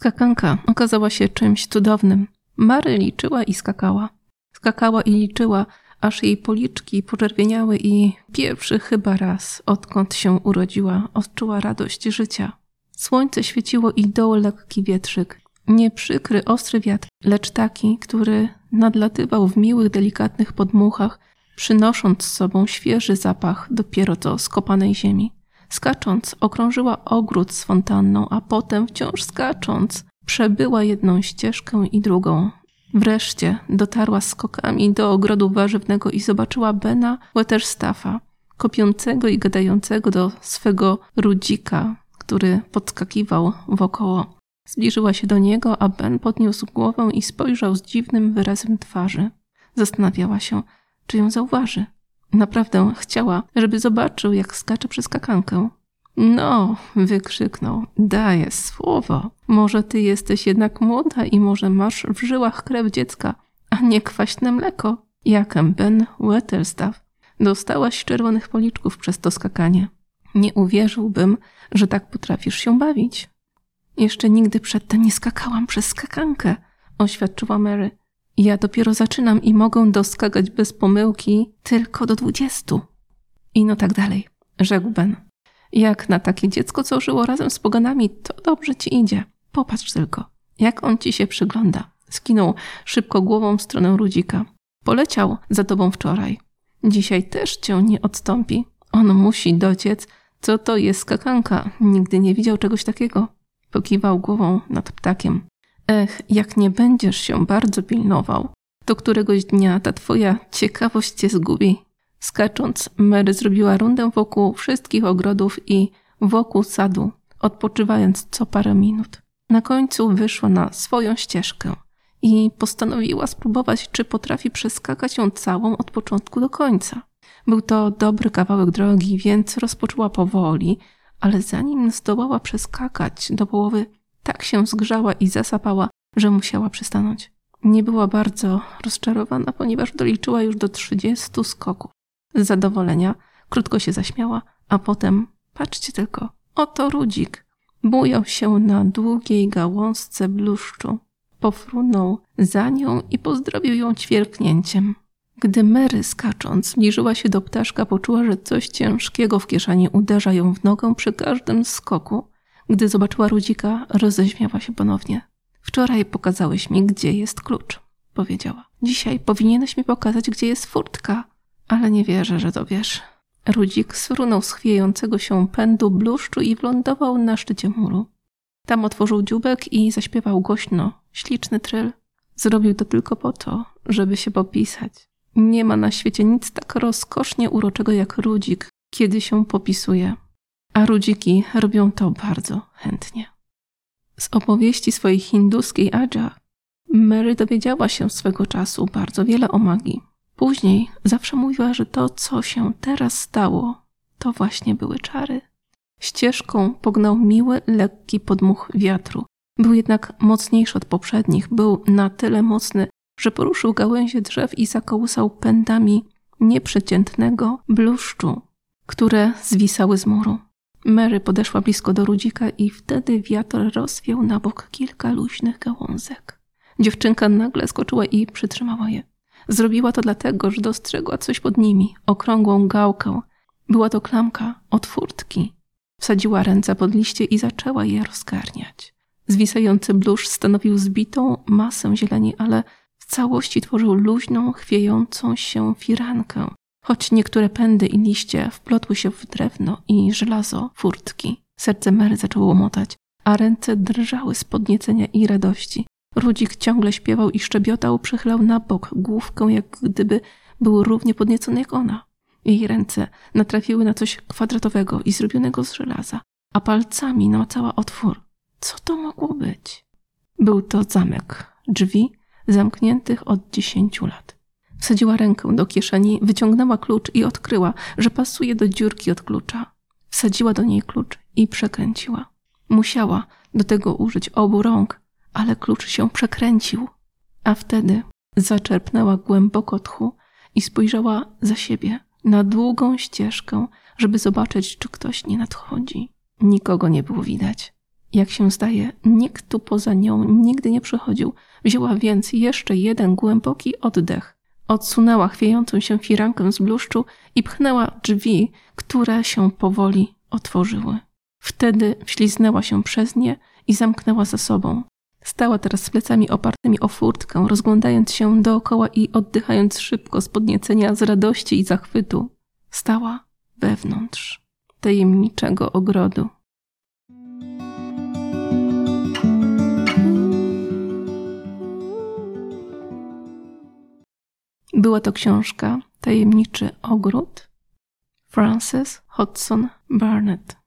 Skakanka okazała się czymś cudownym. Mary liczyła i skakała. Skakała i liczyła, aż jej policzki poczerwieniały i pierwszy chyba raz, odkąd się urodziła, odczuła radość życia. Słońce świeciło i doł lekki wietrzyk. Nie przykry, ostry wiatr, lecz taki, który nadlatywał w miłych, delikatnych podmuchach, przynosząc z sobą świeży zapach dopiero co skopanej ziemi. Skacząc, okrążyła ogród z fontanną, a potem, wciąż skacząc, przebyła jedną ścieżkę i drugą. Wreszcie dotarła skokami do ogrodu warzywnego i zobaczyła Bena Wetterstaffa, kopiącego i gadającego do swego rudzika, który podskakiwał wokoło. Zbliżyła się do niego, a Ben podniósł głowę i spojrzał z dziwnym wyrazem twarzy. Zastanawiała się, czy ją zauważy. Naprawdę chciała, żeby zobaczył, jak skacze przez kakankę. No, wykrzyknął, daję słowo. Może ty jesteś jednak młoda i może masz w żyłach krew dziecka, a nie kwaśne mleko. Jakem Ben Wetterstaff. Dostałaś czerwonych policzków przez to skakanie. Nie uwierzyłbym, że tak potrafisz się bawić. Jeszcze nigdy przedtem nie skakałam przez skakankę, oświadczyła Mary. Ja dopiero zaczynam i mogę doskakać bez pomyłki tylko do dwudziestu. I no tak dalej, rzekł Ben. Jak na takie dziecko, co żyło razem z poganami, to dobrze ci idzie. Popatrz tylko, jak on ci się przygląda. Skinął szybko głową w stronę Rudzika. Poleciał za tobą wczoraj. Dzisiaj też cię nie odstąpi. On musi dociec, co to jest skakanka. Nigdy nie widział czegoś takiego. Pokiwał głową nad ptakiem. Ech, jak nie będziesz się bardzo pilnował, to któregoś dnia ta twoja ciekawość cię zgubi. Skacząc, Mary zrobiła rundę wokół wszystkich ogrodów i wokół sadu, odpoczywając co parę minut. Na końcu wyszła na swoją ścieżkę i postanowiła spróbować, czy potrafi przeskakać ją całą od początku do końca. Był to dobry kawałek drogi, więc rozpoczęła powoli, ale zanim zdołała przeskakać do połowy, tak się zgrzała i zasapała, że musiała przystanąć. Nie była bardzo rozczarowana, ponieważ doliczyła już do trzydziestu skoków. Z zadowolenia krótko się zaśmiała, a potem, patrzcie tylko, oto Rudzik. Bujał się na długiej gałązce bluszczu. Pofrunął za nią i pozdrowił ją ćwierknięciem. Gdy Mary skacząc zbliżyła się do ptaszka, poczuła, że coś ciężkiego w kieszeni uderza ją w nogę przy każdym skoku. Gdy zobaczyła Rudzika, roześmiała się ponownie. Wczoraj pokazałeś mi, gdzie jest klucz, powiedziała. Dzisiaj powinieneś mi pokazać, gdzie jest furtka, ale nie wierzę, że to wiesz. Rudzik sfrunął z chwiejącego się pędu bluszczu i wlądował na szczycie muru. Tam otworzył dziubek i zaśpiewał głośno, śliczny tryl. Zrobił to tylko po to, żeby się popisać. Nie ma na świecie nic tak rozkosznie uroczego jak rudzik, kiedy się popisuje. A rudziki robią to bardzo chętnie. Z opowieści swojej hinduskiej Aja Mary dowiedziała się swego czasu bardzo wiele o magii. Później zawsze mówiła, że to, co się teraz stało, to właśnie były czary. Ścieżką pognał miły, lekki podmuch wiatru. Był jednak mocniejszy od poprzednich, był na tyle mocny, że poruszył gałęzie drzew i zakołysał pędami nieprzeciętnego bluszczu, które zwisały z muru. Mary podeszła blisko do Rudzika i wtedy wiatr rozwiał na bok kilka luźnych gałązek. Dziewczynka nagle skoczyła i przytrzymała je. Zrobiła to dlatego, że dostrzegła coś pod nimi, okrągłą gałkę. Była to klamka od furtki. Wsadziła ręce pod liście i zaczęła je rozgarniać. Zwisający blusz stanowił zbitą masę zieleni, ale w całości tworzył luźną, chwiejącą się firankę, choć niektóre pędy i liście wplotły się w drewno i żelazo furtki. Serce Mary zaczęło łomotać, a ręce drżały z podniecenia i radości. Rudzik ciągle śpiewał i szczebiotał, przychylał na bok główkę, jak gdyby był równie podniecony jak ona. Jej ręce natrafiły na coś kwadratowego i zrobionego z żelaza, a palcami namacała otwór. Co to mogło być? Był to zamek, drzwi zamkniętych od dziesięciu lat. Wsadziła rękę do kieszeni, wyciągnęła klucz i odkryła, że pasuje do dziurki od klucza. Wsadziła do niej klucz i przekręciła. Musiała do tego użyć obu rąk, ale klucz się przekręcił. A wtedy zaczerpnęła głęboko tchu i spojrzała za siebie na długą ścieżkę, żeby zobaczyć, czy ktoś nie nadchodzi. Nikogo nie było widać. Jak się zdaje, nikt tu poza nią nigdy nie przychodził. Wzięła więc jeszcze jeden głęboki oddech. Odsunęła chwiejącą się firankę z bluszczu i pchnęła drzwi, które się powoli otworzyły. Wtedy wśliznęła się przez nie i zamknęła za sobą. Stała teraz z plecami opartymi o furtkę, rozglądając się dookoła i oddychając szybko z podniecenia, z radości i zachwytu. Stała wewnątrz tajemniczego ogrodu. Była to książka Tajemniczy Ogród Frances Hodgson Burnett.